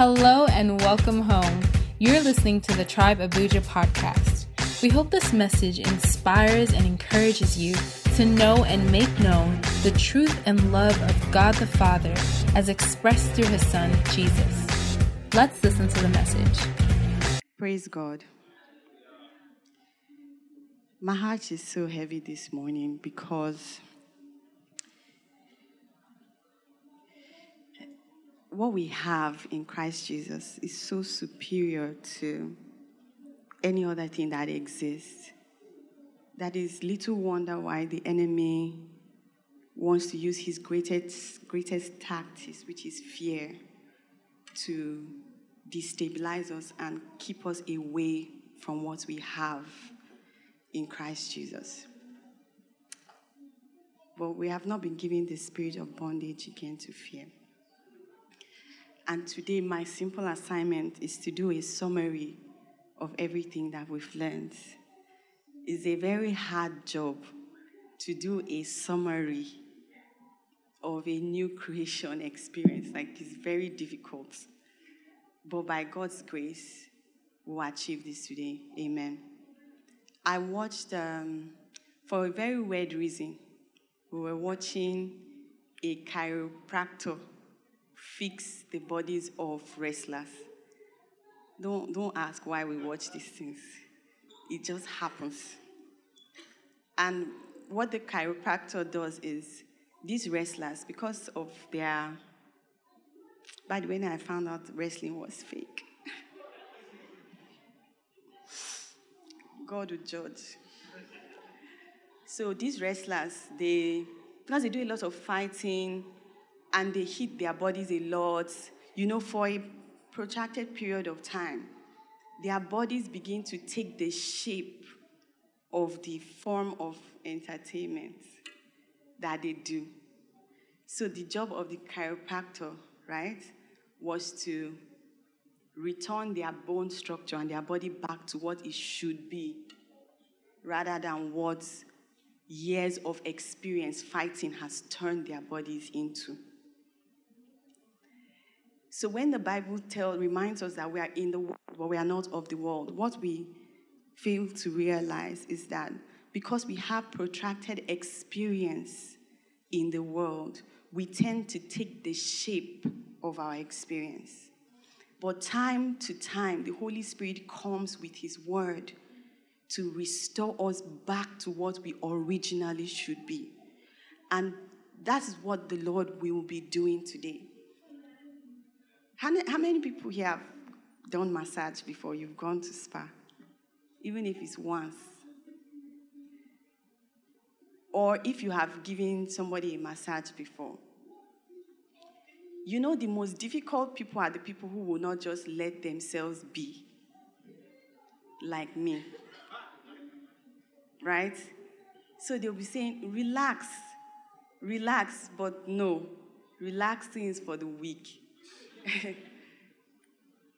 Hello and welcome home. You're listening to the Tribe Abuja podcast. We hope this message inspires and encourages you to know and make known the truth and love of God the Father as expressed through his Son, Jesus. Let's listen to the message. Praise God. My heart is so heavy this morning because what we have in Christ Jesus is so superior to any other thing that exists. That is little wonder why the enemy wants to use his greatest, greatest tactics, which is fear, to destabilize us and keep us away from what we have in Christ Jesus. But we have not been given the spirit of bondage again to fear. And today, my simple assignment is to do a summary of everything that we've learned. It's a very hard job to do a summary of a new creation experience. Like, it's very difficult. But by God's grace, we'll achieve this today. Amen. I watched, um, for a very weird reason, we were watching a chiropractor fix the bodies of wrestlers. Don't, don't ask why we watch these things, it just happens. And what the chiropractor does is, these wrestlers, because of their. By the way, I found out wrestling was fake. God would judge. So these wrestlers, they because they do a lot of fighting and they hit their bodies a lot, you know, for a protracted period of time, their bodies begin to take the shape of the form of entertainment that they do. So the job of the chiropractor, right, was to return their bone structure and their body back to what it should be rather than what years of experience fighting has turned their bodies into. So when the Bible tell, reminds us that we are in the world, but we are not of the world, what we fail to realize is that because we have protracted experience in the world, we tend to take the shape of our experience. But time to time, the Holy Spirit comes with His word to restore us back to what we originally should be. And that is what the Lord will be doing today. How, how many people here have done massage before you've gone to spa? Even if it's once. Or if you have given somebody a massage before. You know, the most difficult people are the people who will not just let themselves be. Like me. Right? So they'll be saying, relax, relax, but no, relaxing is for the weak.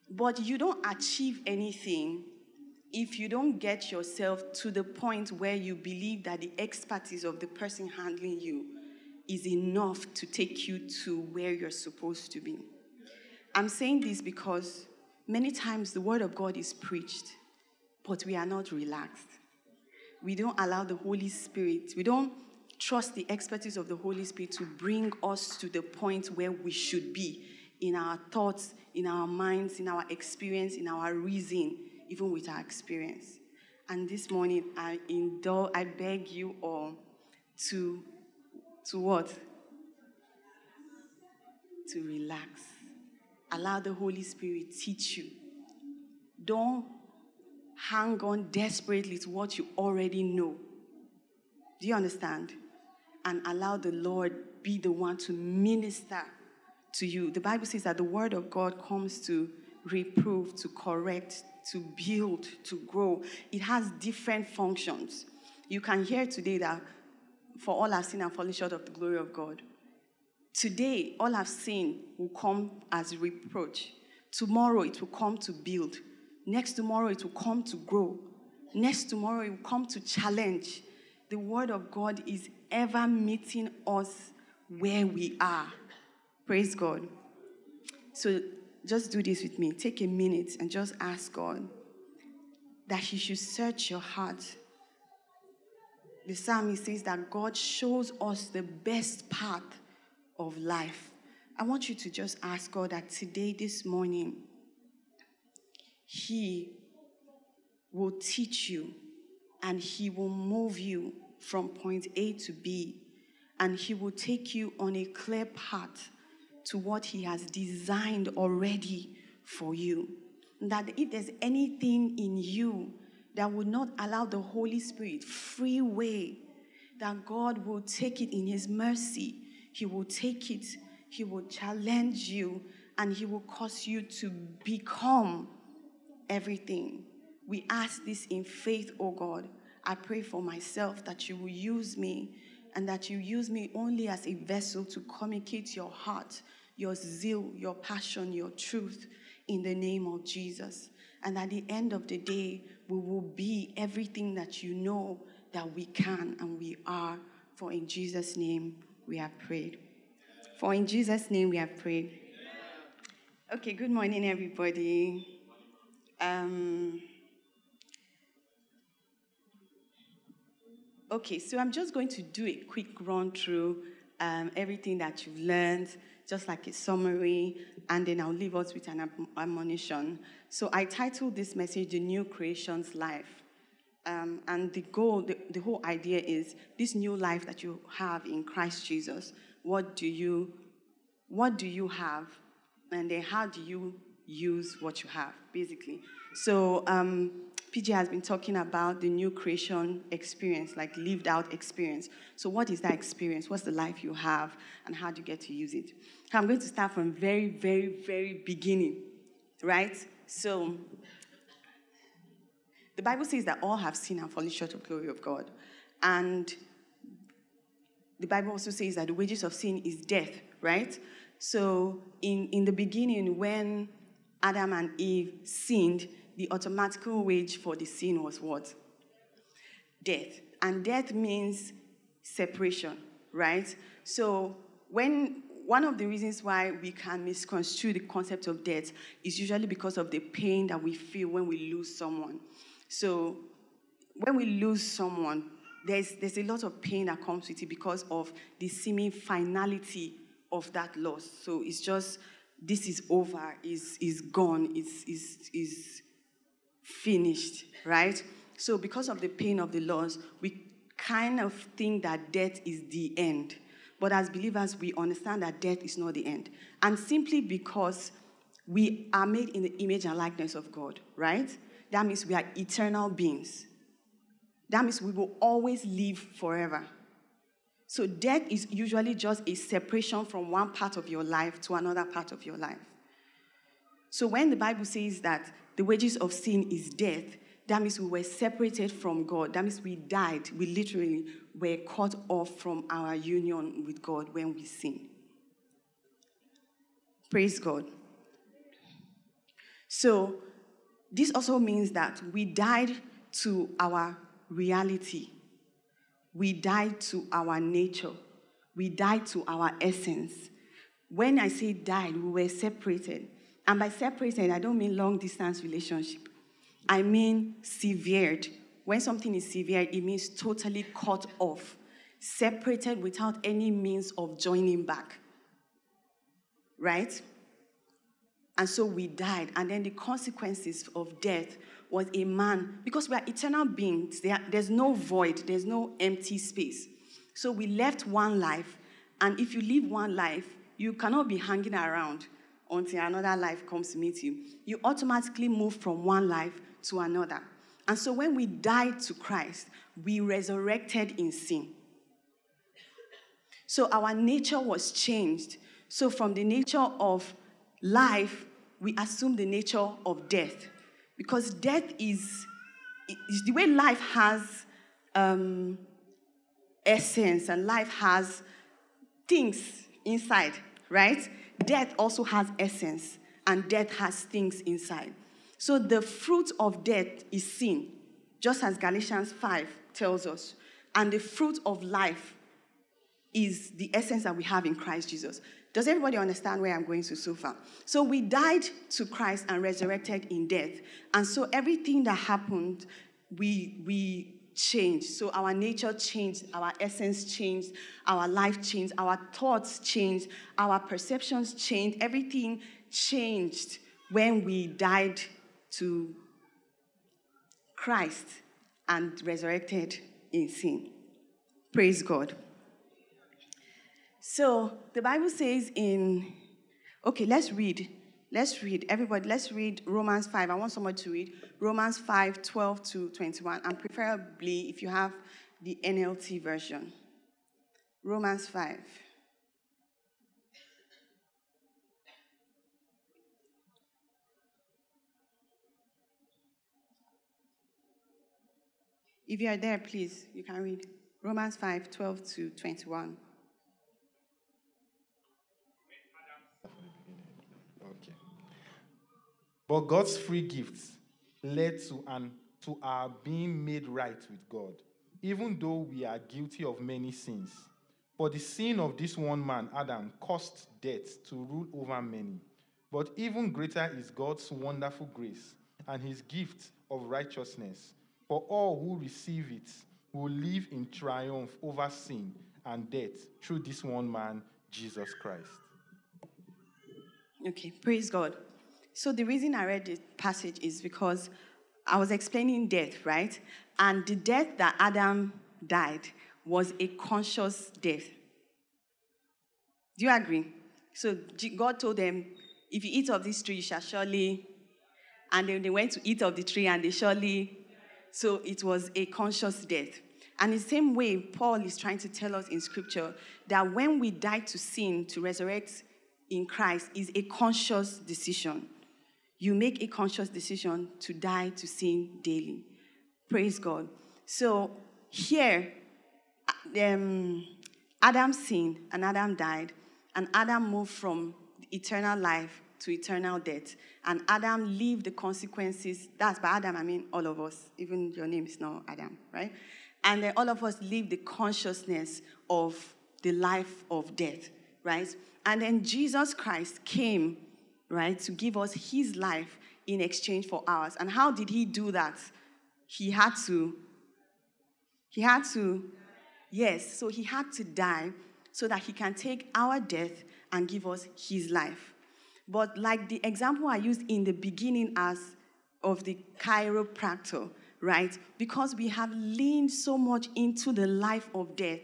but you don't achieve anything if you don't get yourself to the point where you believe that the expertise of the person handling you is enough to take you to where you're supposed to be. I'm saying this because many times the word of God is preached, but we are not relaxed. We don't allow the Holy Spirit, we don't trust the expertise of the Holy Spirit to bring us to the point where we should be in our thoughts, in our minds, in our experience, in our reason, even with our experience. And this morning, I indulge, I beg you all to, to what? To relax. Allow the Holy Spirit teach you. Don't hang on desperately to what you already know. Do you understand? And allow the Lord be the one to minister to you. The Bible says that the word of God comes to reprove, to correct, to build, to grow. It has different functions. You can hear today that for all I've seen and fallen short of the glory of God. Today, all I've seen will come as reproach. Tomorrow, it will come to build. Next tomorrow, it will come to grow. Next tomorrow, it will come to challenge. The word of God is ever meeting us where we are. Praise God. So just do this with me. Take a minute and just ask God that He should search your heart. The psalmist says that God shows us the best path of life. I want you to just ask God that today, this morning, He will teach you and He will move you from point A to B and He will take you on a clear path to what He has designed already for you. That if there's anything in you that would not allow the Holy Spirit free way, that God will take it in His mercy. He will take it, He will challenge you, and He will cause you to become everything. We ask this in faith, oh God. I pray for myself that you will use me and that you use me only as a vessel to communicate your heart, your zeal, your passion, your truth in the name of Jesus. And at the end of the day, we will be everything that you know that we can and we are. For in Jesus' name we have prayed. For in Jesus' name we have prayed. Okay, good morning, everybody. Um, Okay, so I'm just going to do a quick run through um, everything that you've learned, just like a summary, and then I'll leave us with an admonition. So I titled this message The New Creation's Life. Um, and the goal, the, the whole idea is this new life that you have in Christ Jesus. What do you, what do you have, and then how do you use what you have, basically? So um, PJ has been talking about the new creation experience, like lived out experience. So, what is that experience? What's the life you have, and how do you get to use it? I'm going to start from very, very, very beginning, right? So, the Bible says that all have sinned and fallen short of glory of God, and the Bible also says that the wages of sin is death, right? So, in in the beginning, when Adam and Eve sinned, the automatical wage for the sin was what? Death. And death means separation, right? So when one of the reasons why we can misconstrue the concept of death is usually because of the pain that we feel when we lose someone. So when we lose someone, there's, there's a lot of pain that comes with it because of the seeming finality of that loss. So it's just, this is over, is is gone, is is finished, right? So, because of the pain of the loss, we kind of think that death is the end. But as believers, we understand that death is not the end. And simply because we are made in the image and likeness of God, right? That means we are eternal beings. That means we will always live forever. So, death is usually just a separation from one part of your life to another part of your life. So, when the Bible says that the wages of sin is death. That means we were separated from God. That means we died. We literally were cut off from our union with God when we sin. Praise God. So, this also means that we died to our reality. We died to our nature. We died to our essence. When I say died, we were separated. And by separated, I don't mean long distance relationship. I mean severed. When something is severe, it means totally cut off, separated without any means of joining back. Right? And so we died. And then the consequences of death was a man, because we are eternal beings, there, there's no void, there's no empty space. So we left one life, and if you live one life, you cannot be hanging around until another life comes to meet you. You automatically move from one life to another. And so when we died to Christ, we resurrected in sin. So our nature was changed. So from the nature of life, we assume the nature of death. Because death is, is the way life has um, essence and life has things inside, right? Death also has essence, and death has things inside. So the fruit of death is sin, just as Galatians 5 tells us. And the fruit of life is the essence that we have in Christ Jesus. Does everybody understand where I'm going to so far? So we died to Christ and resurrected in death. And so everything that happened, we we changed. So our nature changed, our essence changed, our life changed, our thoughts changed, our perceptions changed, everything changed when we died to Christ and resurrected in sin. Praise God. So the Bible says in, okay, let's read. Let's read. Everybody, let's read Romans 5. I want someone to read Romans 5, 12 to 21, and preferably if you have the NLT version. Romans 5. If you are there, please, you can read Romans 5, 12 to 21. But God's free gifts led to, an, to our being made right with God, even though we are guilty of many sins. For the sin of this one man, Adam, caused death to rule over many. But even greater is God's wonderful grace and his gift of righteousness. For all who receive it will live in triumph over sin and death through this one man, Jesus Christ. Okay, praise God. So the reason I read the passage is because I was explaining death, right? And the death that Adam died was a conscious death. Do you agree? So God told them, if you eat of this tree, you shall surely. And then they went to eat of the tree and they surely. So it was a conscious death. And the same way, Paul is trying to tell us in scripture that when we die to sin, to resurrect in Christ, is a conscious decision you make a conscious decision to die to sin daily. Praise God. So here, um, Adam sinned and Adam died, and Adam moved from eternal life to eternal death. And Adam lived the consequences. That's by Adam, I mean all of us. Even your name is not Adam, right? And then all of us live the consciousness of the life of death, right? And then Jesus Christ came right, to give us his life in exchange for ours. And how did he do that? He had to, he had to, yes, so he had to die so that he can take our death and give us his life. But like the example I used in the beginning as of the chiropractor, right? Because we have leaned so much into the life of death,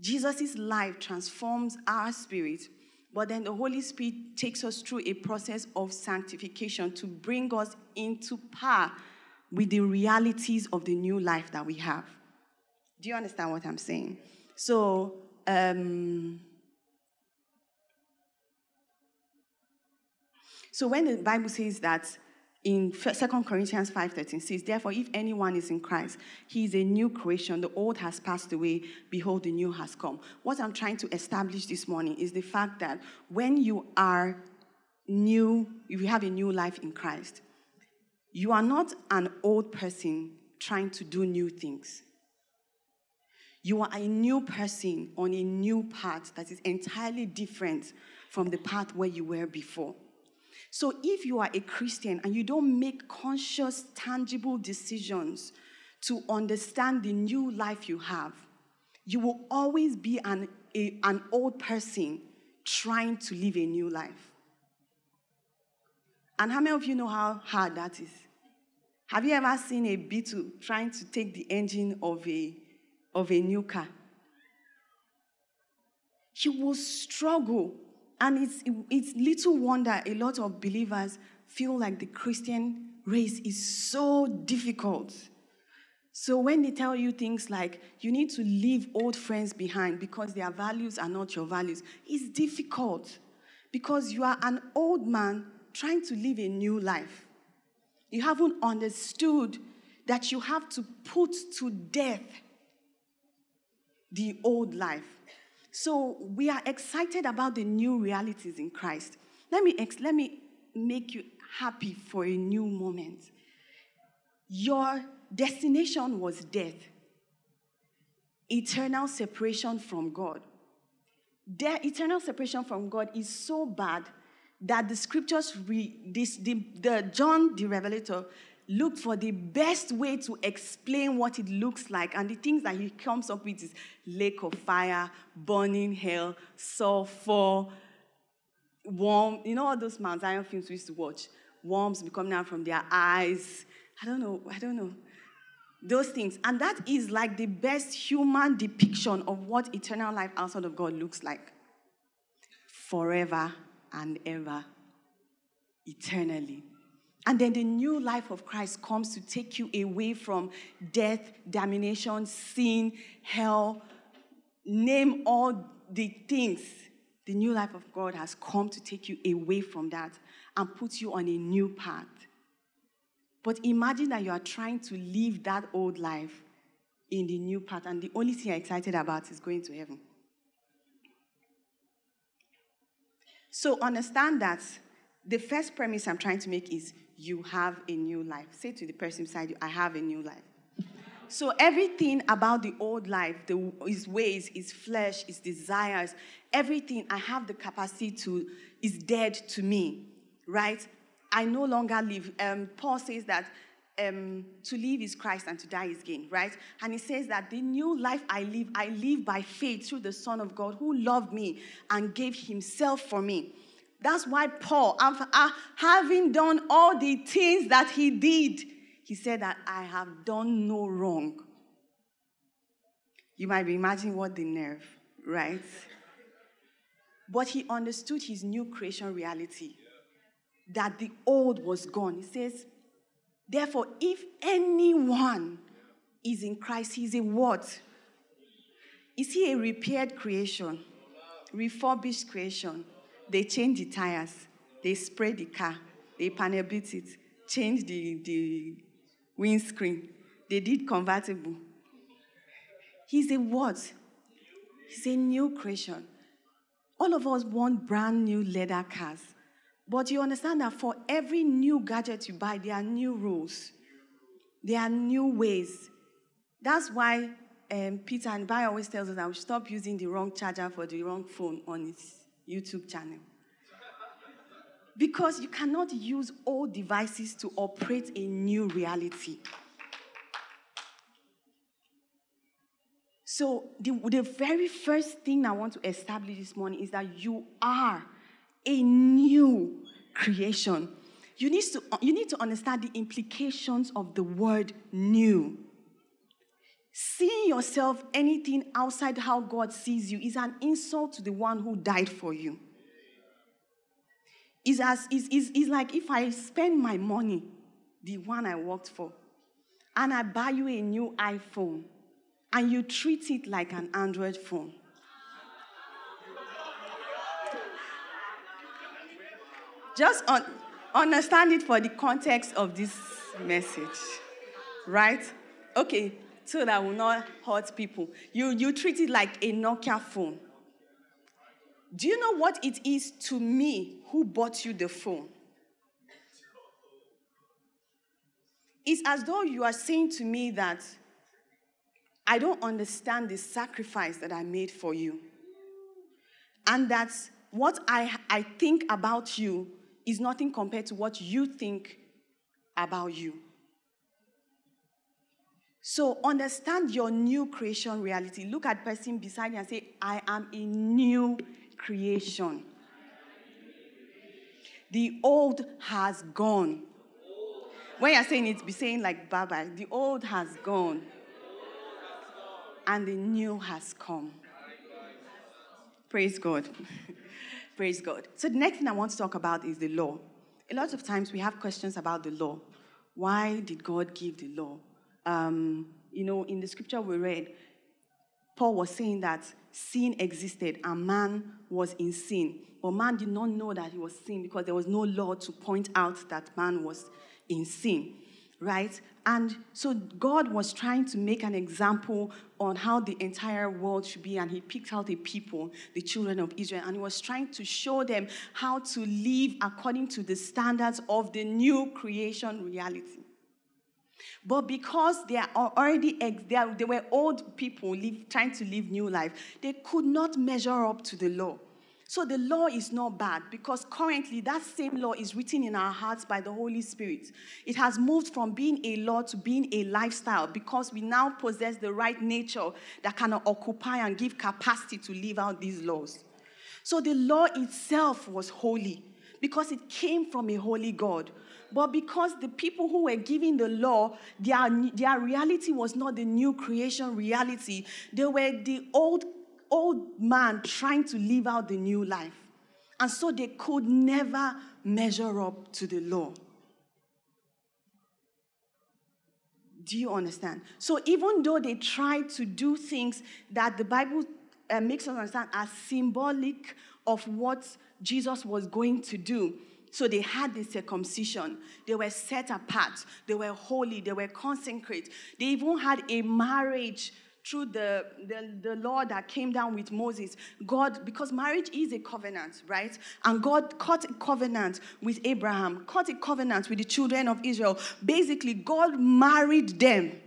Jesus' life transforms our spirit but then the Holy Spirit takes us through a process of sanctification to bring us into par with the realities of the new life that we have. Do you understand what I'm saying? So, um, so when the Bible says that in 2 Corinthians 5:13 says, Therefore, if anyone is in Christ, he is a new creation. The old has passed away. Behold, the new has come. What I'm trying to establish this morning is the fact that when you are new, if you have a new life in Christ, you are not an old person trying to do new things. You are a new person on a new path that is entirely different from the path where you were before. So if you are a Christian and you don't make conscious, tangible decisions to understand the new life you have, you will always be an, a, an old person trying to live a new life. And how many of you know how hard that is? Have you ever seen a beetle trying to take the engine of a, of a new car? He will struggle and it's, it's little wonder a lot of believers feel like the Christian race is so difficult. So when they tell you things like you need to leave old friends behind because their values are not your values, it's difficult because you are an old man trying to live a new life. You haven't understood that you have to put to death the old life. So we are excited about the new realities in Christ. Let me, ex- let me make you happy for a new moment. Your destination was death, eternal separation from God. their eternal separation from God is so bad that the scriptures, re, this, the, the John the Revelator looked for the best way to explain what it looks like. And the things that he comes up with is lake of fire, burning hell, sulfur, worm. You know all those Mount Zion films we used to watch? Worms becoming out from their eyes. I don't know. I don't know. Those things. And that is like the best human depiction of what eternal life outside of God looks like. Forever and ever. Eternally. And then the new life of Christ comes to take you away from death, damnation, sin, hell. Name all the things. The new life of God has come to take you away from that and put you on a new path. But imagine that you are trying to live that old life in the new path, and the only thing you're excited about is going to heaven. So understand that the first premise I'm trying to make is you have a new life. Say to the person beside you, I have a new life. So everything about the old life, the, his ways, his flesh, his desires, everything I have the capacity to is dead to me, right? I no longer live. Um, Paul says that um, to live is Christ and to die is gain, right? And he says that the new life I live, I live by faith through the Son of God who loved me and gave himself for me. That's why Paul, after having done all the things that he did, he said that I have done no wrong. You might be imagining what the nerve, right? But he understood his new creation reality that the old was gone. He says, Therefore, if anyone is in Christ, he's a what? Is he a repaired creation? Refurbished creation? They change the tires, they spray the car, they panel beat it, change the, the windscreen. They did convertible. He's a what? He's a new creation. All of us want brand new leather cars. But you understand that for every new gadget you buy, there are new rules, there are new ways. That's why um, Peter and Bai always tells us that we stop using the wrong charger for the wrong phone on his YouTube channel. Because you cannot use old devices to operate a new reality. So, the, the very first thing I want to establish this morning is that you are a new creation. You need, to, you need to understand the implications of the word new. Seeing yourself anything outside how God sees you is an insult to the one who died for you. It's, as, it's, it's, it's like if I spend my money, the one I worked for, and I buy you a new iPhone, and you treat it like an Android phone. Just un- understand it for the context of this message, right? Okay, so that will not hurt people. You, you treat it like a Nokia phone. Do you know what it is to me who bought you the phone? It's as though you are saying to me that I don't understand the sacrifice that I made for you. And that what I, I think about you is nothing compared to what you think about you. So understand your new creation reality. Look at person beside you and say, I am a new creation. The old has gone. When you're saying it, be saying like bye bye. The old has gone. And the new has come. Praise God. Praise God. So, the next thing I want to talk about is the law. A lot of times we have questions about the law. Why did God give the law? Um, you know, in the scripture we read, Paul was saying that sin existed and man was in sin. But man did not know that he was sin because there was no law to point out that man was in sin right? And so God was trying to make an example on how the entire world should be, and He picked out the people, the children of Israel, and He was trying to show them how to live according to the standards of the new creation reality. But because they are already they, are, they were old people live, trying to live new life, they could not measure up to the law. So the law is not bad because currently that same law is written in our hearts by the Holy Spirit. It has moved from being a law to being a lifestyle because we now possess the right nature that can occupy and give capacity to live out these laws. So the law itself was holy because it came from a holy God. But because the people who were giving the law, their, their reality was not the new creation reality, they were the old old man trying to live out the new life. And so they could never measure up to the law. Do you understand? So even though they tried to do things that the Bible uh, makes us understand as symbolic of what Jesus was going to do, so they had the circumcision. They were set apart. They were holy. They were consecrated. They even had a marriage through the, the, the law that came down with Moses, God, because marriage is a covenant, right? And God cut a covenant with Abraham, cut a covenant with the children of Israel. Basically, God married them.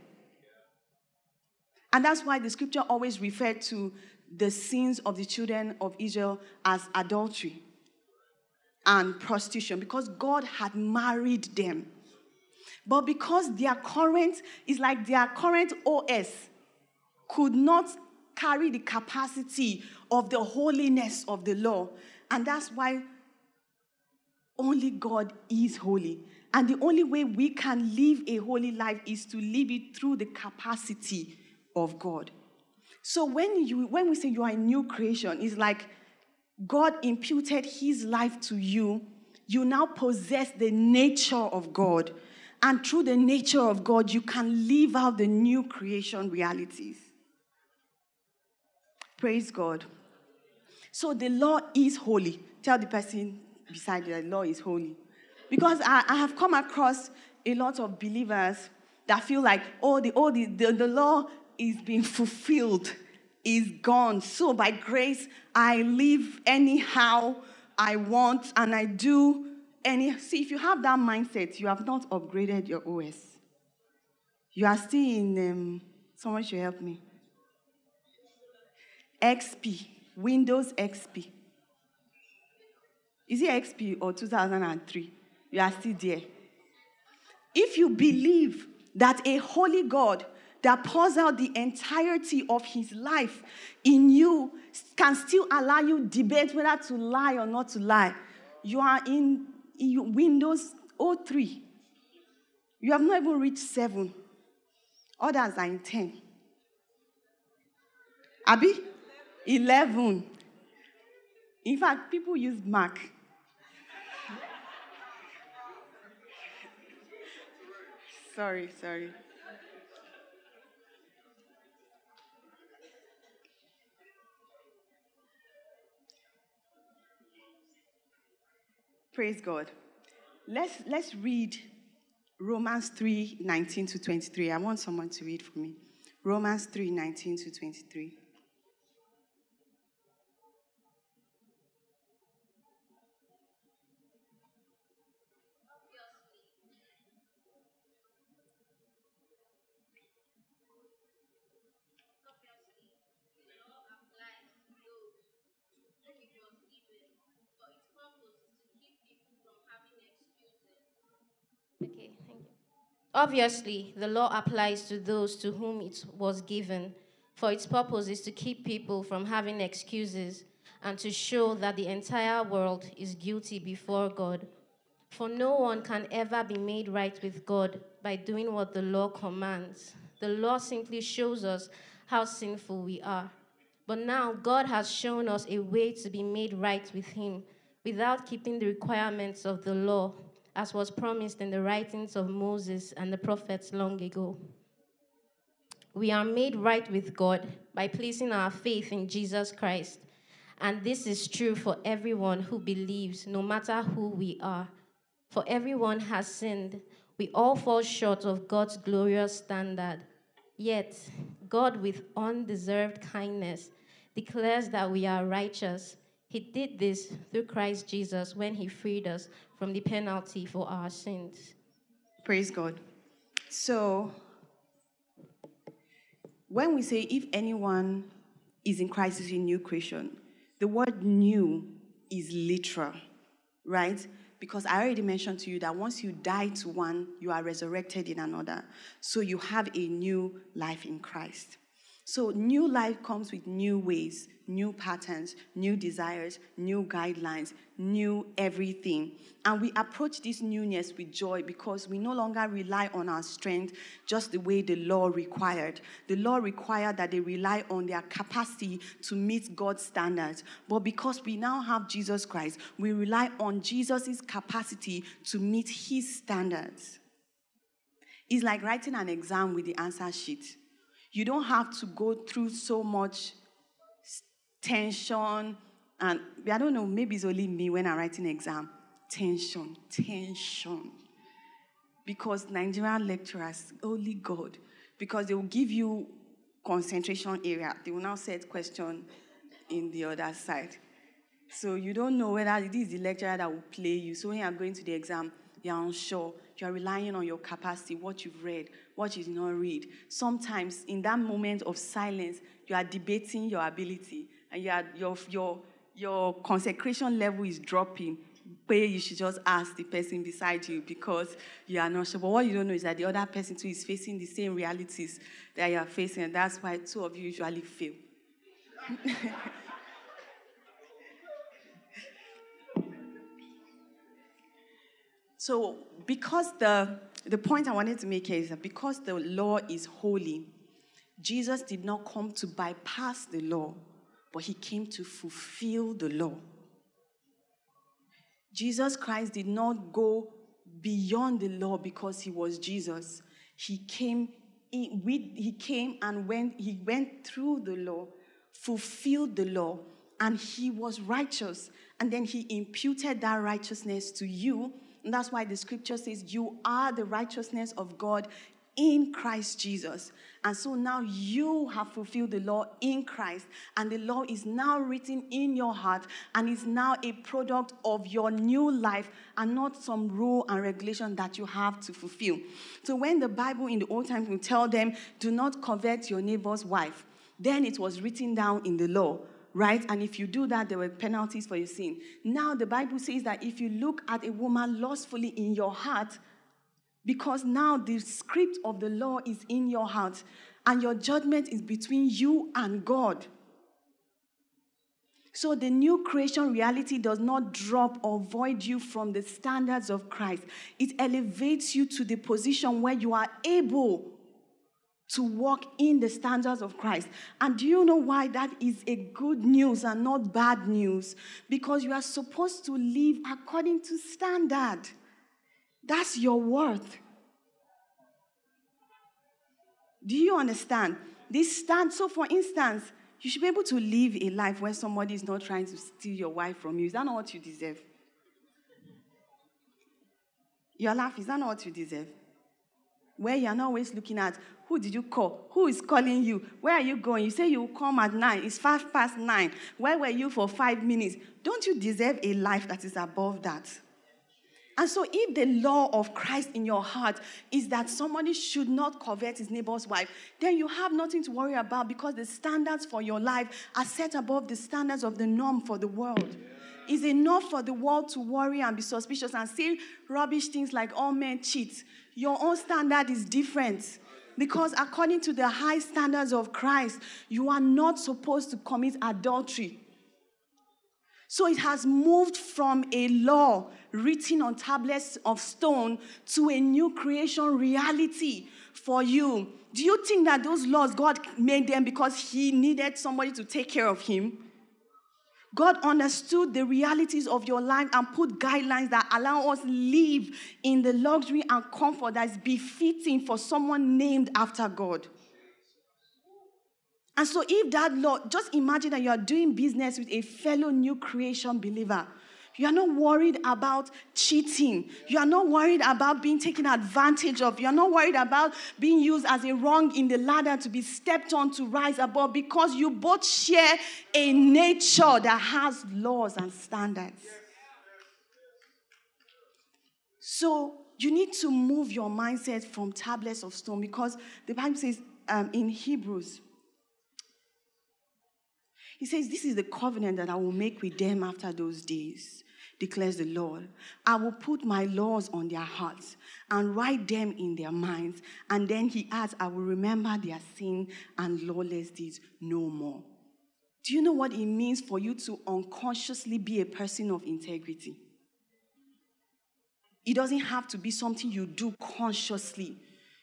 And that's why the scripture always referred to the sins of the children of Israel as adultery and prostitution, because God had married them. But because their current is like their current OS, could not carry the capacity of the holiness of the law. And that's why only God is holy. And the only way we can live a holy life is to live it through the capacity of God. So when you when we say you are a new creation, it's like God imputed his life to you. You now possess the nature of God. And through the nature of God, you can live out the new creation realities. Praise God. So the law is holy. Tell the person beside you, the law is holy. Because I, I have come across a lot of believers that feel like, oh, the, oh the, the, the law is being fulfilled, is gone. So by grace, I live anyhow I want and I do any. See, if you have that mindset, you have not upgraded your OS. You are still in, um, someone should help me. XP, Windows XP. Is it XP or 2003? You are still there. If you believe that a holy God that pours out the entirety of his life in you can still allow you debate whether to lie or not to lie, you are in, in Windows 03. You have not even reached 7. Others are in 10. Abby? 11. In fact, people use Mac. sorry, sorry. Praise God. Let's, let's read Romans 3 19 to 23. I want someone to read for me. Romans 3 19 to 23. Obviously, the law applies to those to whom it was given, for its purpose is to keep people from having excuses and to show that the entire world is guilty before God. For no one can ever be made right with God by doing what the law commands. The law simply shows us how sinful we are. But now God has shown us a way to be made right with Him without keeping the requirements of the law as was promised in the writings of Moses and the prophets long ago. We are made right with God by placing our faith in Jesus Christ. And this is true for everyone who believes, no matter who we are. For everyone has sinned. We all fall short of God's glorious standard. Yet, God, with undeserved kindness, declares that we are righteous he did this through Christ Jesus when he freed us from the penalty for our sins. Praise God. So, when we say if anyone is in Christ is a new creation, the word new is literal, right? Because I already mentioned to you that once you die to one, you are resurrected in another. So you have a new life in Christ. So, new life comes with new ways, new patterns, new desires, new guidelines, new everything. And we approach this newness with joy because we no longer rely on our strength just the way the law required. The law required that they rely on their capacity to meet God's standards. But because we now have Jesus Christ, we rely on Jesus' capacity to meet his standards. It's like writing an exam with the answer sheet you don't have to go through so much tension and I don't know, maybe it's only me when I write an exam. Tension, tension. Because Nigerian lecturers, only God, because they will give you concentration area. They will now set question in the other side. So you don't know whether it is the lecturer that will play you. So when you are going to the exam, you're unsure. You're relying on your capacity, what you've read, what you did not read. Sometimes in that moment of silence, you are debating your ability and you are, your, your, your consecration level is dropping. Where you should just ask the person beside you because you are not sure. But what you don't know is that the other person too is facing the same realities that you are facing, and that's why two of you usually fail. So, because the, the point I wanted to make is that because the law is holy, Jesus did not come to bypass the law, but he came to fulfill the law. Jesus Christ did not go beyond the law because he was Jesus. He came with, he came and went, he went through the law, fulfilled the law, and he was righteous. And then he imputed that righteousness to you and that's why the scripture says, You are the righteousness of God in Christ Jesus. And so now you have fulfilled the law in Christ, and the law is now written in your heart and is now a product of your new life and not some rule and regulation that you have to fulfill. So when the Bible in the old times will tell them, Do not covet your neighbor's wife, then it was written down in the law right? And if you do that, there were penalties for your sin. Now, the Bible says that if you look at a woman lustfully in your heart, because now the script of the law is in your heart, and your judgment is between you and God. So the new creation reality does not drop or void you from the standards of Christ. It elevates you to the position where you are able to walk in the standards of Christ. And do you know why that is a good news and not bad news? Because you are supposed to live according to standard. That's your worth. Do you understand? This stand, so for instance, you should be able to live a life where somebody is not trying to steal your wife from you. Is that not what you deserve? Your life, is that not what you deserve? Where you're not always looking at who did you call? Who is calling you? Where are you going? You say you will come at nine. It's five past nine. Where were you for five minutes? Don't you deserve a life that is above that? And so, if the law of Christ in your heart is that somebody should not covet his neighbor's wife, then you have nothing to worry about because the standards for your life are set above the standards of the norm for the world. It's enough for the world to worry and be suspicious and say rubbish things like all men cheat. Your own standard is different. Because according to the high standards of Christ, you are not supposed to commit adultery. So it has moved from a law written on tablets of stone to a new creation reality for you. Do you think that those laws, God made them because He needed somebody to take care of Him? God understood the realities of your life and put guidelines that allow us live in the luxury and comfort that is befitting for someone named after God. And so, if that law, just imagine that you are doing business with a fellow new creation believer you are not worried about cheating. You are not worried about being taken advantage of. You are not worried about being used as a rung in the ladder to be stepped on to rise above because you both share a nature that has laws and standards. So You need to move your mindset from tablets of stone because the Bible says um, in Hebrews, he says, This is the covenant that I will make with them after those days, declares the Lord. I will put my laws on their hearts and write them in their minds. And then he adds, I will remember their sin and lawless deeds no more. Do you know what it means for you to unconsciously be a person of integrity? It doesn't have to be something you do consciously.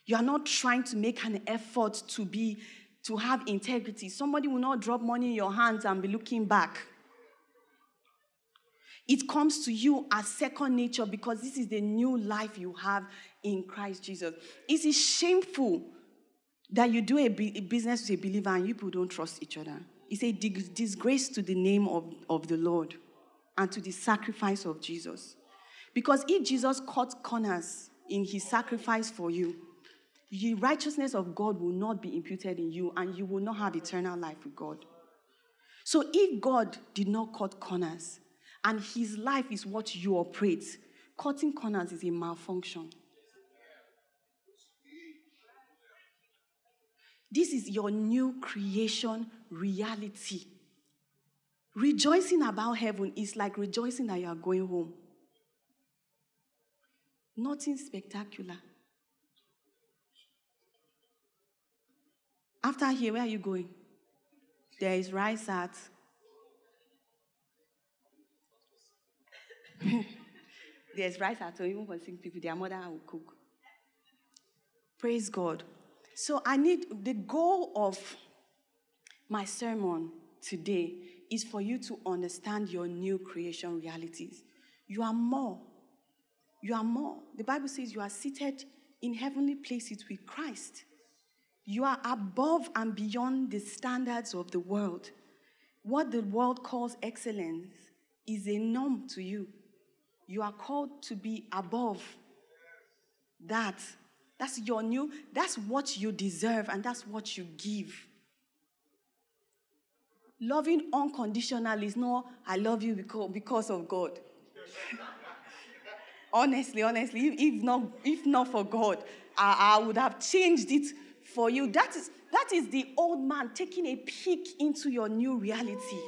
You are not trying to make an effort to be to have integrity. Somebody will not drop money in your hands and be looking back. It comes to you as second nature because this is the new life you have in Christ Jesus. Is it shameful that you do a, business with a believer and you people don't trust each other? It's a disgrace to the name of, of the Lord and to the sacrifice of Jesus. Because if Jesus cut corners in his sacrifice for you, the righteousness of God will not be imputed in you and you will not have eternal life with God. So if God did not cut corners and his life is what you operate, cutting corners is a malfunction. This is your new creation reality. Rejoicing about heaven is like rejoicing that you are going home. Nothing spectacular. After here, where are you going? There is rice at. There's rice at home, even for sick people, their mother will cook. Praise God. So I need the goal of my sermon today is for you to understand your new creation realities. You are more. You are more. The Bible says you are seated in heavenly places with Christ. You are above and beyond the standards of the world. What the world calls excellence is a norm to you. You are called to be above that. That's your new, that's what you deserve, and that's what you give. Loving unconditionally is not, I love you because, because of God. honestly, honestly, if not, if not for God, I, I would have changed it for you. That is, that is the old man taking a peek into your new reality.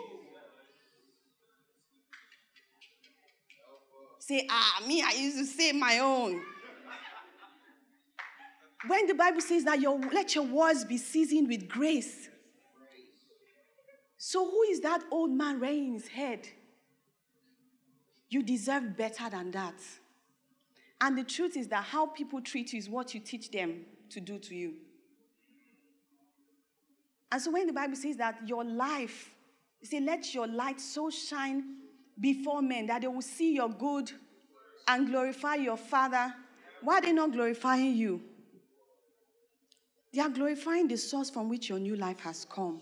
Say, ah, me, I used to say my own. When the Bible says that your, let your words be seasoned with grace. So, who is that old man rearing his head? You deserve better than that. And the truth is that how people treat you is what you teach them to do to you. And so when the Bible says that your life, say, let your light so shine before men that they will see your good and glorify your Father. Why are they not glorifying you? They are glorifying the source from which your new life has come.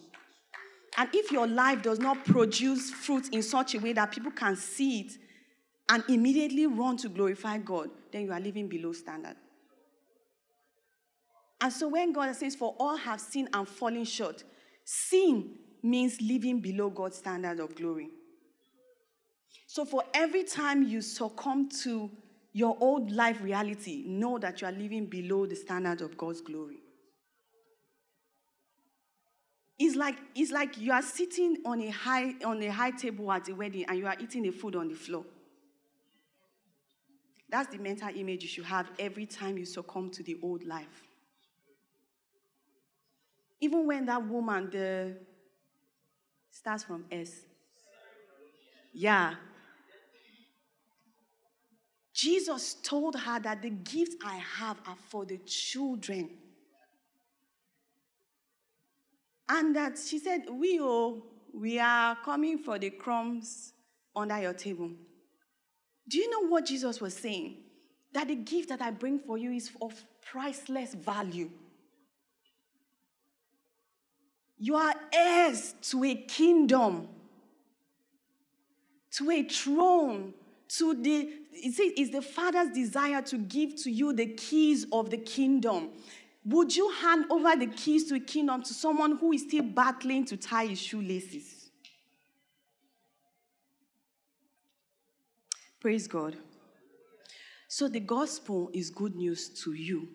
And if your life does not produce fruit in such a way that people can see it and immediately run to glorify God, then you are living below standard. And so when God says, For all have sinned and fallen short, sin means living below God's standard of glory. So for every time you succumb to your old life reality, know that you are living below the standard of God's glory. It's like, it's like you are sitting on a, high, on a high table at a wedding and you are eating the food on the floor. That's the mental image you should have every time you succumb to the old life. Even when that woman, the starts from S. Yeah. Jesus told her that the gifts I have are for the children. And that she said, We oh, we are coming for the crumbs under your table. Do you know what Jesus was saying? That the gift that I bring for you is of priceless value. You are heirs to a kingdom, to a throne, to the it's the father's desire to give to you the keys of the kingdom. Would you hand over the keys to a kingdom to someone who is still battling to tie his shoelaces? Praise God. So the gospel is good news to you.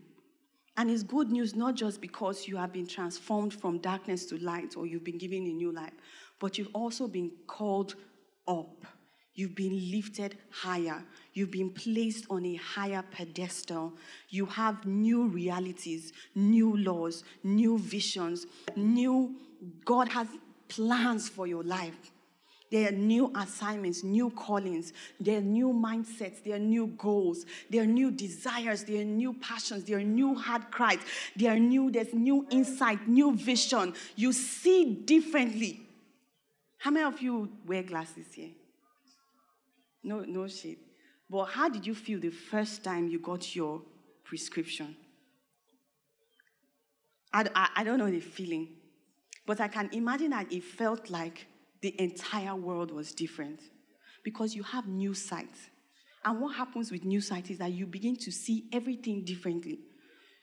And it's good news not just because you have been transformed from darkness to light or you've been given a new life, but you've also been called up. You've been lifted higher. You've been placed on a higher pedestal. You have new realities, new laws, new visions, new. God has plans for your life. There are new assignments, new callings, there are new mindsets, there are new goals, there are new desires, there are new passions, there are new heart cries, there are new, there's new insight, new vision. You see differently. How many of you wear glasses here? No, no shade. But how did you feel the first time you got your prescription? I, I, I don't know the feeling, but I can imagine that it felt like the entire world was different because you have new sight. And what happens with new sight is that you begin to see everything differently.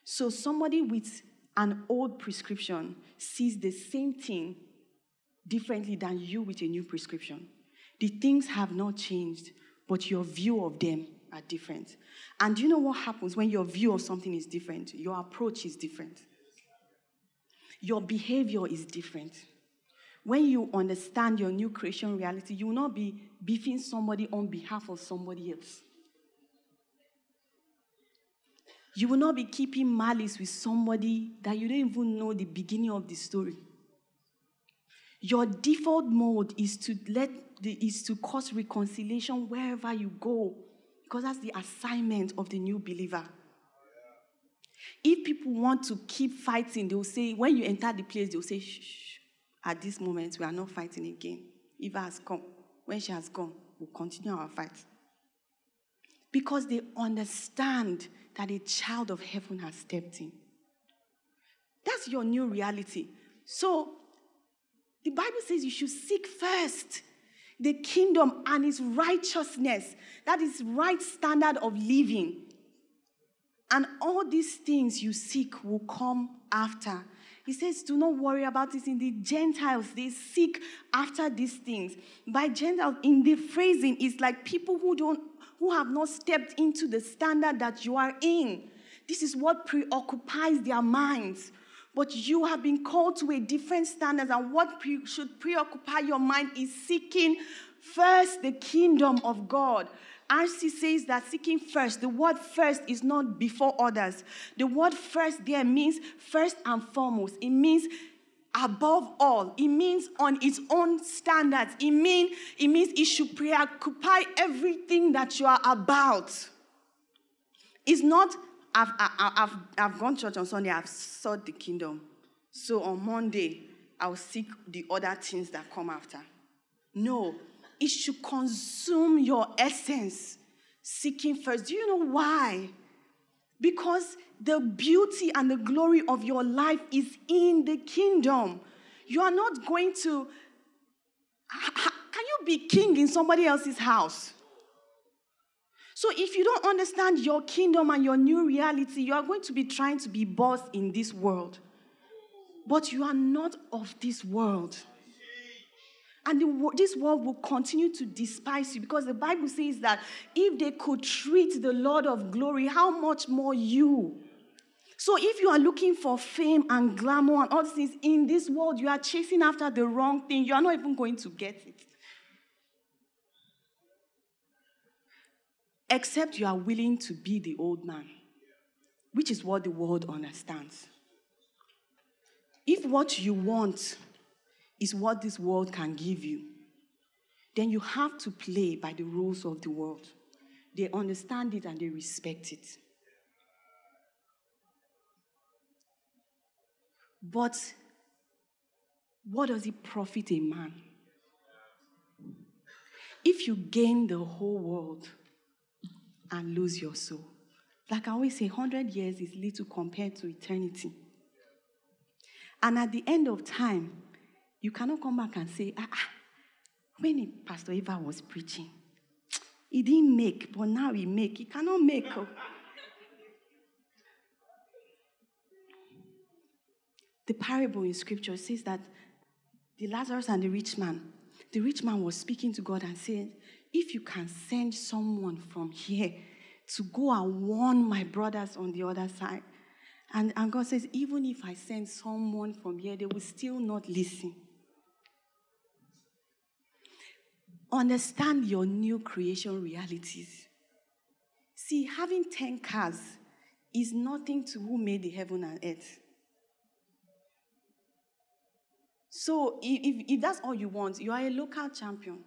So somebody with an old prescription sees the same thing differently than you with a new prescription. The things have not changed, but your view of them are different. And you know what happens when your view of something is different? Your approach is different. Your behavior is different when you understand your new creation reality, you will not be beefing somebody on behalf of somebody else. You will not be keeping malice with somebody that you don't even know the beginning of the story. Your default mode is to let the, is to cause reconciliation wherever you go, because that's the assignment of the new believer. If people want to keep fighting, they will say, when you enter the place, they'll say, shh, shh at this moment, we are not fighting again. Eva has come. When she has gone, we'll continue our fight. Because they understand that a child of heaven has stepped in. That's your new reality. So, the Bible says you should seek first the kingdom and its righteousness. That is right standard of living. And all these things you seek will come after. He says, Do not worry about this. In the Gentiles, they seek after these things. By Gentiles, in the phrasing, it's like people who don't who have not stepped into the standard that you are in. This is what preoccupies their minds. But you have been called to a different standard, and what pre- should preoccupy your mind is seeking first the kingdom of God RC says that seeking first, the word first is not before others. The word first there means first and foremost. It means above all. It means on its own standards. It, mean, it means it should preoccupy everything that you are about. It's not, I've, I've, I've, I've gone church on Sunday, I've sought the kingdom. So on Monday, I'll seek the other things that come after. No, it should consume your essence, seeking first. Do you know why? Because the beauty and the glory of your life is in the kingdom. You are not going to. Can you be king in somebody else's house? So, if you don't understand your kingdom and your new reality, you are going to be trying to be boss in this world. But you are not of this world. And the, this world will continue to despise you because the Bible says that if they could treat the Lord of glory, how much more you? So if you are looking for fame and glamour and all these things in this world, you are chasing after the wrong thing. You are not even going to get it. Except you are willing to be the old man, which is what the world understands. If what you want is what this world can give you, then you have to play by the rules of the world. They understand it and they respect it. But what does it profit a man? If you gain the whole world and lose your soul, like I always say, 100 years is little compared to eternity. And at the end of time, you cannot come back and say, ah, ah when Pastor Eva was preaching, he didn't make, but now he make. He cannot make. Oh. The parable in scripture says that the Lazarus and the rich man, the rich man was speaking to God and saying, if you can send someone from here to go and warn my brothers on the other side. And, and God says, even if I send someone from here, they will still not listen. Understand your new creation realities. See, having 10 cars is nothing to who made the heaven and earth. So, if, if that's all you want, you are a local champion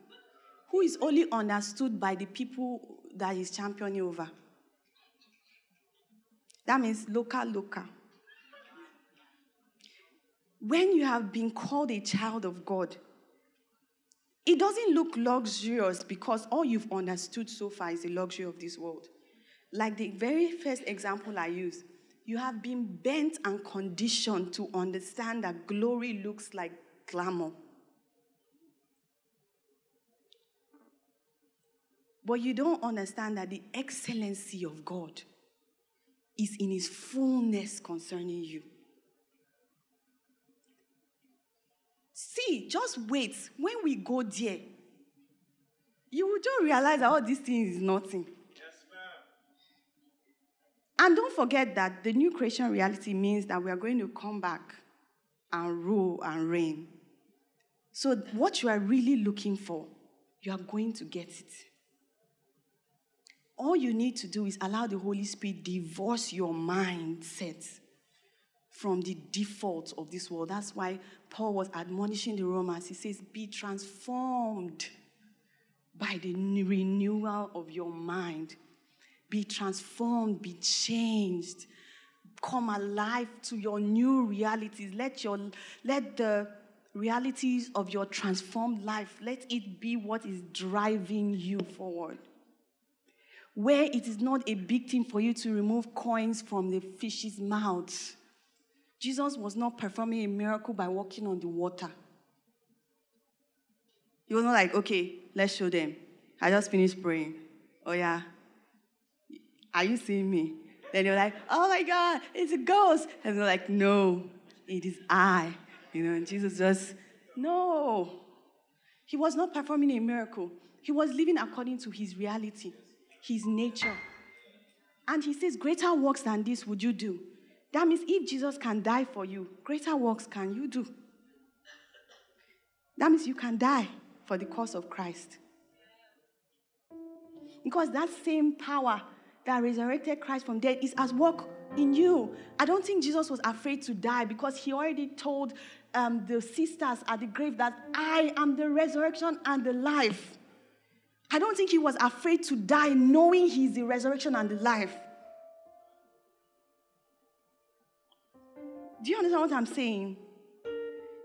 who is only understood by the people that he's championing over. That means local, local. When you have been called a child of God, it doesn't look luxurious because all you've understood so far is the luxury of this world. Like the very first example I used, you have been bent and conditioned to understand that glory looks like glamour. But you don't understand that the excellency of God is in his fullness concerning you. See, just wait. When we go there, you will just realize that all these things is nothing. Yes, and don't forget that the new creation reality means that we are going to come back and rule and reign. So, what you are really looking for, you are going to get it all you need to do is allow the Holy Spirit divorce your mindset from the default of this world. That's why Paul was admonishing the Romans. He says, Be transformed by the renewal of your mind. Be transformed, be changed. Come alive to your new realities. Let, your, let the realities of your transformed life, let it be what is driving you forward where it is not a big thing for you to remove coins from the fish's mouth. Jesus was not performing a miracle by walking on the water. He was not like, okay, let's show them. I just finished praying. Oh, yeah. Are you seeing me? Then they were like, oh my God, it's a ghost. And they're like, no, it is I. You know, and Jesus just, no. He was not performing a miracle. He was living according to his reality his nature. And he says, Greater works than this would you do. That means if Jesus can die for you, greater works can you do. That means you can die for the cause of Christ. Because that same power that resurrected Christ from death is at work in you. I don't think Jesus was afraid to die because he already told um, the sisters at the grave that I am the resurrection and the life. I don't think he was afraid to die knowing he's the resurrection and the life. Do you understand what I'm saying?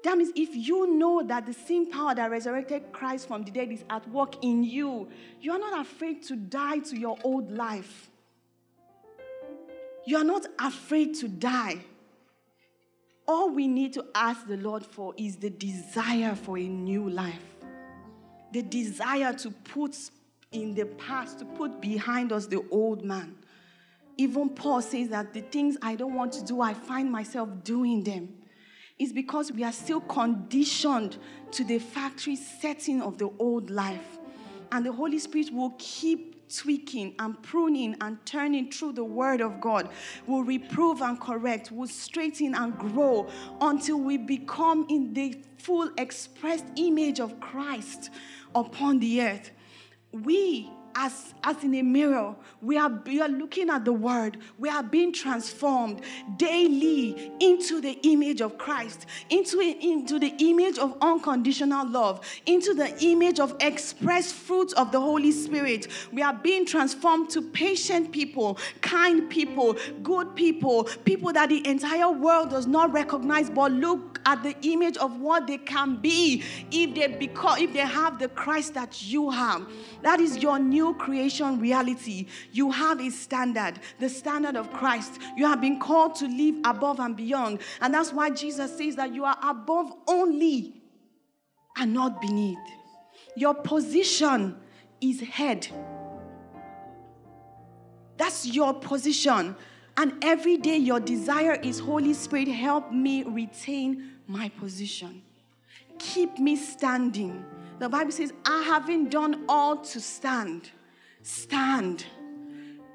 That means if you know that the same power that resurrected Christ from the dead is at work in you, you are not afraid to die to your old life. You are not afraid to die. All we need to ask the Lord for is the desire for a new life the desire to put in the past, to put behind us the old man. Even Paul says that the things I don't want to do, I find myself doing them. It's because we are still conditioned to the factory setting of the old life. And the Holy Spirit will keep tweaking and pruning and turning through the word of God, will reprove and correct, will straighten and grow until we become in the full expressed image of Christ upon the earth. We as, as in a mirror. We are, we are looking at the word. We are being transformed daily into the image of Christ, into, into the image of unconditional love, into the image of express fruits of the Holy Spirit. We are being transformed to patient people, kind people, good people, people that the entire world does not recognize, but look at the image of what they can be if they become if they have the Christ that you have. That is your new new creation reality, you have a standard, the standard of Christ. You have been called to live above and beyond. And that's why Jesus says that you are above only and not beneath. Your position is head. That's your position. And every day, your desire is Holy Spirit, help me retain my position. Keep me standing. The Bible says, I haven't done all to stand stand.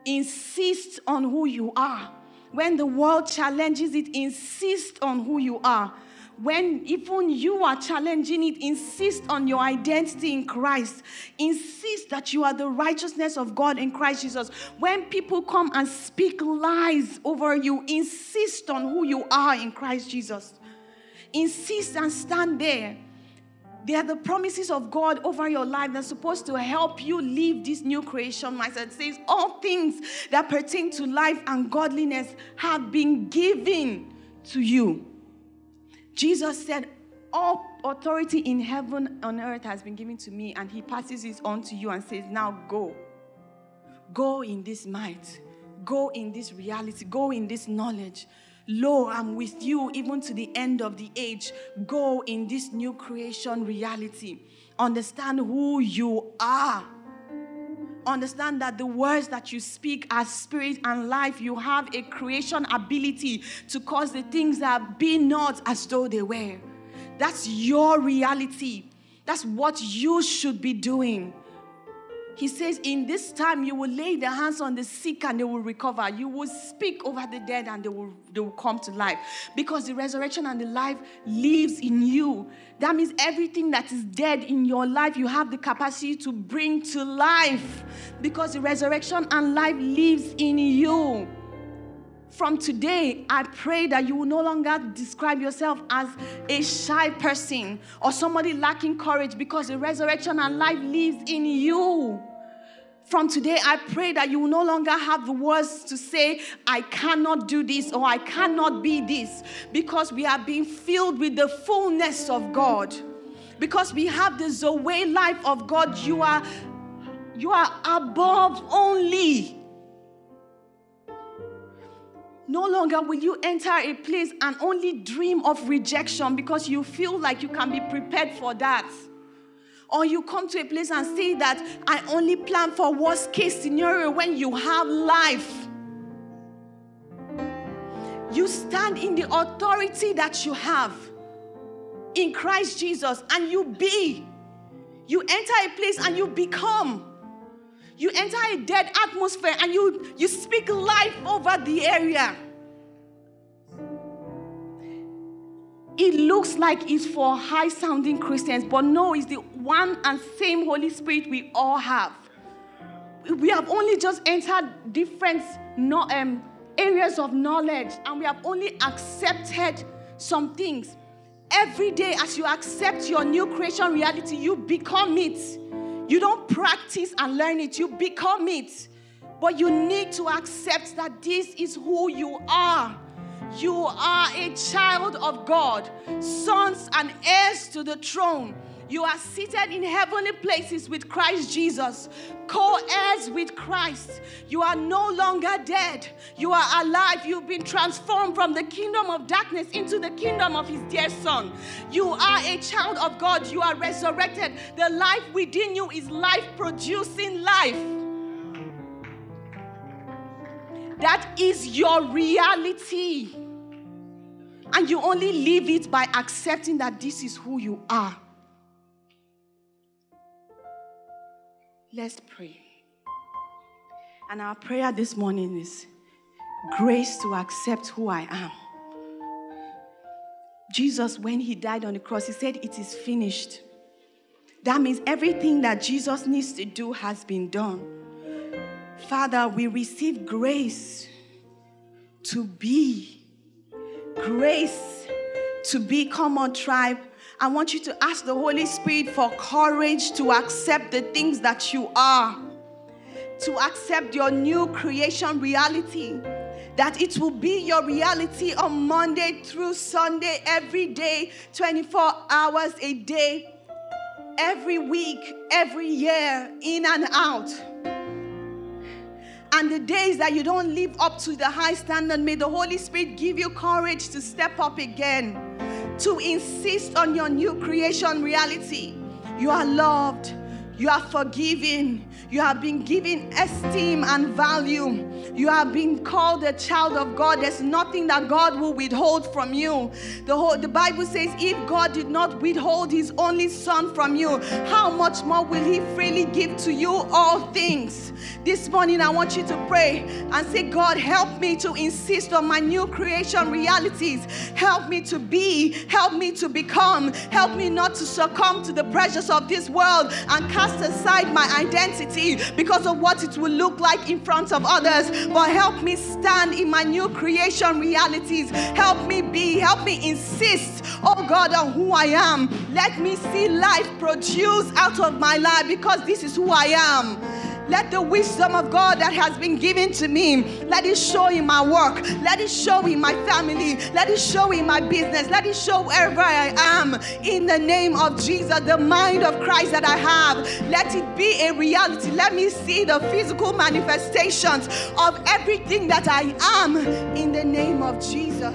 insist on who you are. When the world challenges it, insist on who you are. When even you are challenging it, insist on your identity in Christ. Insist that you are the righteousness of God in Christ Jesus. When people come and speak lies over you, insist on who you are in Christ Jesus. Insist and stand there. They are the promises of God over your life that's supposed to help you live this new creation mindset. It says, All things that pertain to life and godliness have been given to you. Jesus said, All authority in heaven and earth has been given to me, and he passes it on to you and says, Now go. Go in this might, go in this reality, go in this knowledge. Lo, I'm with you even to the end of the age. Go in this new creation reality. Understand who you are. Understand that the words that you speak are spirit and life. You have a creation ability to cause the things that be not as though they were. That's your reality. That's what you should be doing. He says, In this time, you will lay the hands on the sick and they will recover. You will speak over the dead and they will, they will come to life. Because the resurrection and the life lives in you. That means everything that is dead in your life, you have the capacity to bring to life. Because the resurrection and life lives in you. From today, I pray that you will no longer describe yourself as a shy person or somebody lacking courage because the resurrection and life lives in you. From today, I pray that you will no longer have the words to say, I cannot do this or I cannot be this, because we are being filled with the fullness of God. Because we have the Zoe life of God, you are, you are above only. No longer will you enter a place and only dream of rejection because you feel like you can be prepared for that. Or you come to a place and say that I only plan for worst case scenario when you have life. You stand in the authority that you have in Christ Jesus and you be. You enter a place and you become. You enter a dead atmosphere and you, you speak life over the area. It looks like it's for high sounding Christians, but no, it's the one and same Holy Spirit we all have. We have only just entered different no, um, areas of knowledge and we have only accepted some things. Every day, as you accept your new creation reality, you become it. You don't practice and learn it, you become it. But you need to accept that this is who you are. You are a child of God, sons and heirs to the throne. You are seated in heavenly places with Christ Jesus, co heirs with Christ. You are no longer dead. You are alive. You've been transformed from the kingdom of darkness into the kingdom of His dear Son. You are a child of God. You are resurrected. The life within you is life producing life. That is your reality. And you only live it by accepting that this is who you are. Let's pray. And our prayer this morning is grace to accept who I am. Jesus, when he died on the cross, he said, It is finished. That means everything that Jesus needs to do has been done. Father, we receive grace to be, grace to be common tribe I want you to ask the Holy Spirit for courage to accept the things that you are, to accept your new creation reality, that it will be your reality on Monday through Sunday, every day, 24 hours a day, every week, every year, in and out. And the days that you don't live up to the high standard, may the Holy Spirit give you courage to step up again to insist on your new creation reality. You are loved, You are forgiven. You have been given esteem and value. You have been called a child of God. There's nothing that God will withhold from you. The, whole, the Bible says, if God did not withhold his only son from you, how much more will he freely give to you all things? This morning, I want you to pray and say, God, help me to insist on my new creation realities. Help me to be, help me to become, help me not to succumb to the pressures of this world and cast aside my identity because of what it will look like in front of others. But help me stand in my new creation realities. Help me be, help me insist, oh God, on who I am. Let me see life produce out of my life because this is who I am. Let the wisdom of God that has been given to me, let it show in my work, let it show in my family, let it show in my business, let it show wherever I am. In the name of Jesus, the mind of Christ that I have, let it be a reality. Let me see the physical manifestations of everything that I am in the name of Jesus.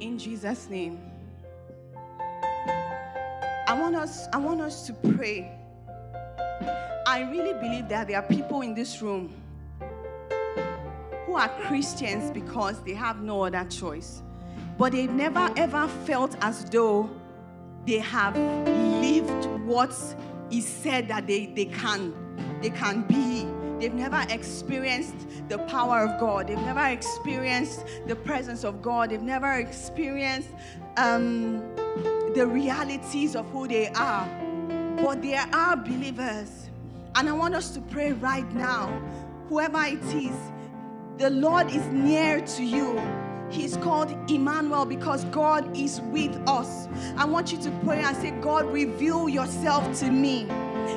In Jesus' name. I want us, I want us to pray. I really believe that there are people in this room who are Christians because they have no other choice. But they've never ever felt as though they have lived what is said that they, they can they can be. They've never experienced the power of God. They've never experienced the presence of God. They've never experienced um, the realities of who they are. But they are believers. And I want us to pray right now, whoever it is, the Lord is near to you. He's called Emmanuel because God is with us. I want you to pray and say, God, reveal yourself to me.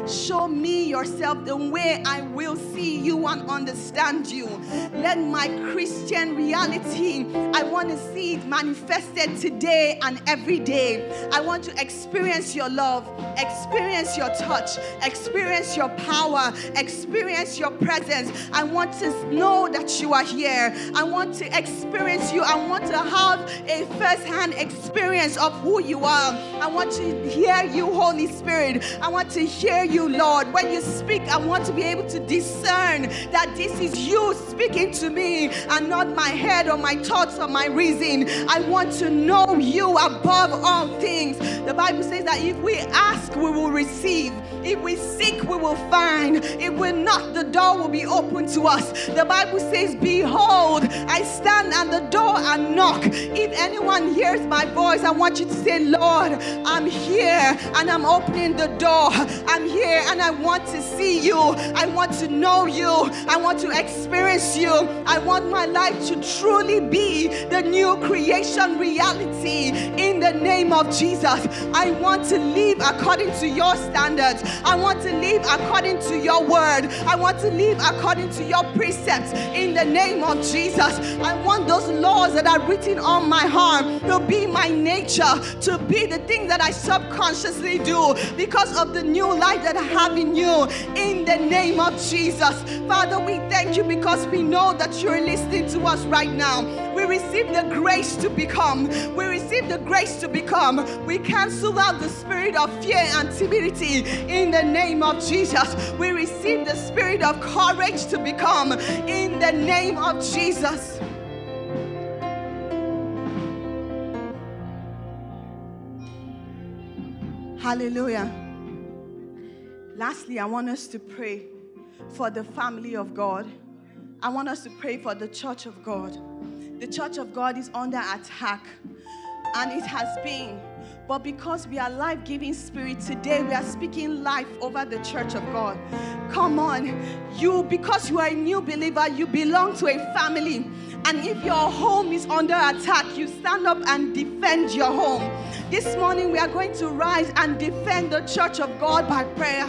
Show me yourself the way I will see you and understand you. Let my Christian reality, I want to see it manifested today and every day. I want to experience your love, experience your touch, experience your power, experience your presence. I want to know that you are here. I want to experience you. I want to have a first hand experience of who you are. I want to hear you, Holy Spirit. I want to hear you, Lord. When you speak, I want to be able to discern that this is you speaking to me and not my head or my thoughts or my reason. I want to know you above all things. The Bible says that if we ask, we will receive. If we seek, we will find. If we knock, the door will be open to us. The Bible says, Behold, I stand at the door and knock. If anyone hears my voice, I want you to say, Lord, I'm here and I'm opening the door. I'm here and I want to see you. I want to know you. I want to experience you. I want my life to truly be the new creation reality in the name of Jesus. I want to live according to your standards. I want to live according to your word. I want to live according to your precepts in the name of Jesus. I want those laws that are written on my heart to be my nature, to be the thing that I subconsciously do because of the new life that I have in you in the name of Jesus. Father, we thank you because we know that you're listening to us right now. We receive the grace to become. We receive the grace to become. We cancel out the spirit of fear and timidity in the name of Jesus. We receive the spirit of courage to become in the name of Jesus. Hallelujah. Lastly, I want us to pray for the family of God. I want us to pray for the church of God. The church of God is under attack, and it has been. But because we are life giving spirit today, we are speaking life over the church of God. Come on, you, because you are a new believer, you belong to a family. And if your home is under attack, you stand up and defend your home. This morning, we are going to rise and defend the church of God by prayer.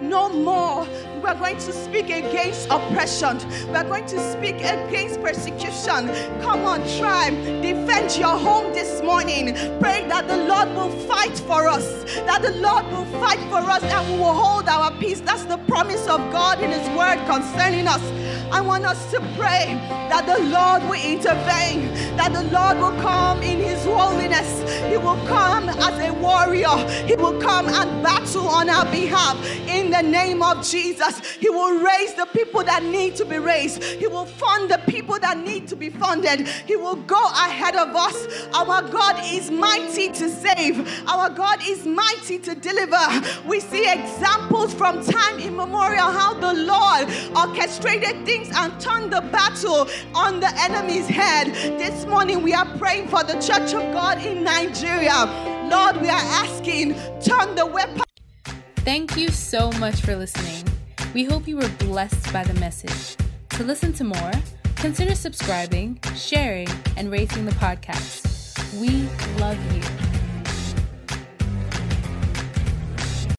No more. We are going to speak against oppression. We are going to speak against persecution. Come on, tribe. Defend your home this morning. Pray that the Lord will fight for us. That the Lord will fight for us and we will hold our peace. That's the promise of God in His word concerning us. I want us to pray that the Lord will intervene, that the Lord will come in his holiness. He will come as a warrior. He will come and battle on our behalf in the name of Jesus. He will raise the people that need to be raised. He will fund the people that need to be funded. He will go ahead of us. Our God is mighty to save. Our God is mighty to deliver. We see examples from time immemorial how the Lord orchestrated things and turn the battle on the enemy's head. This morning we are praying for the church of God in Nigeria. Lord, we are asking, turn the weapon. Thank you so much for listening. We hope you were blessed by the message. To listen to more, consider subscribing, sharing, and rating the podcast. We love you.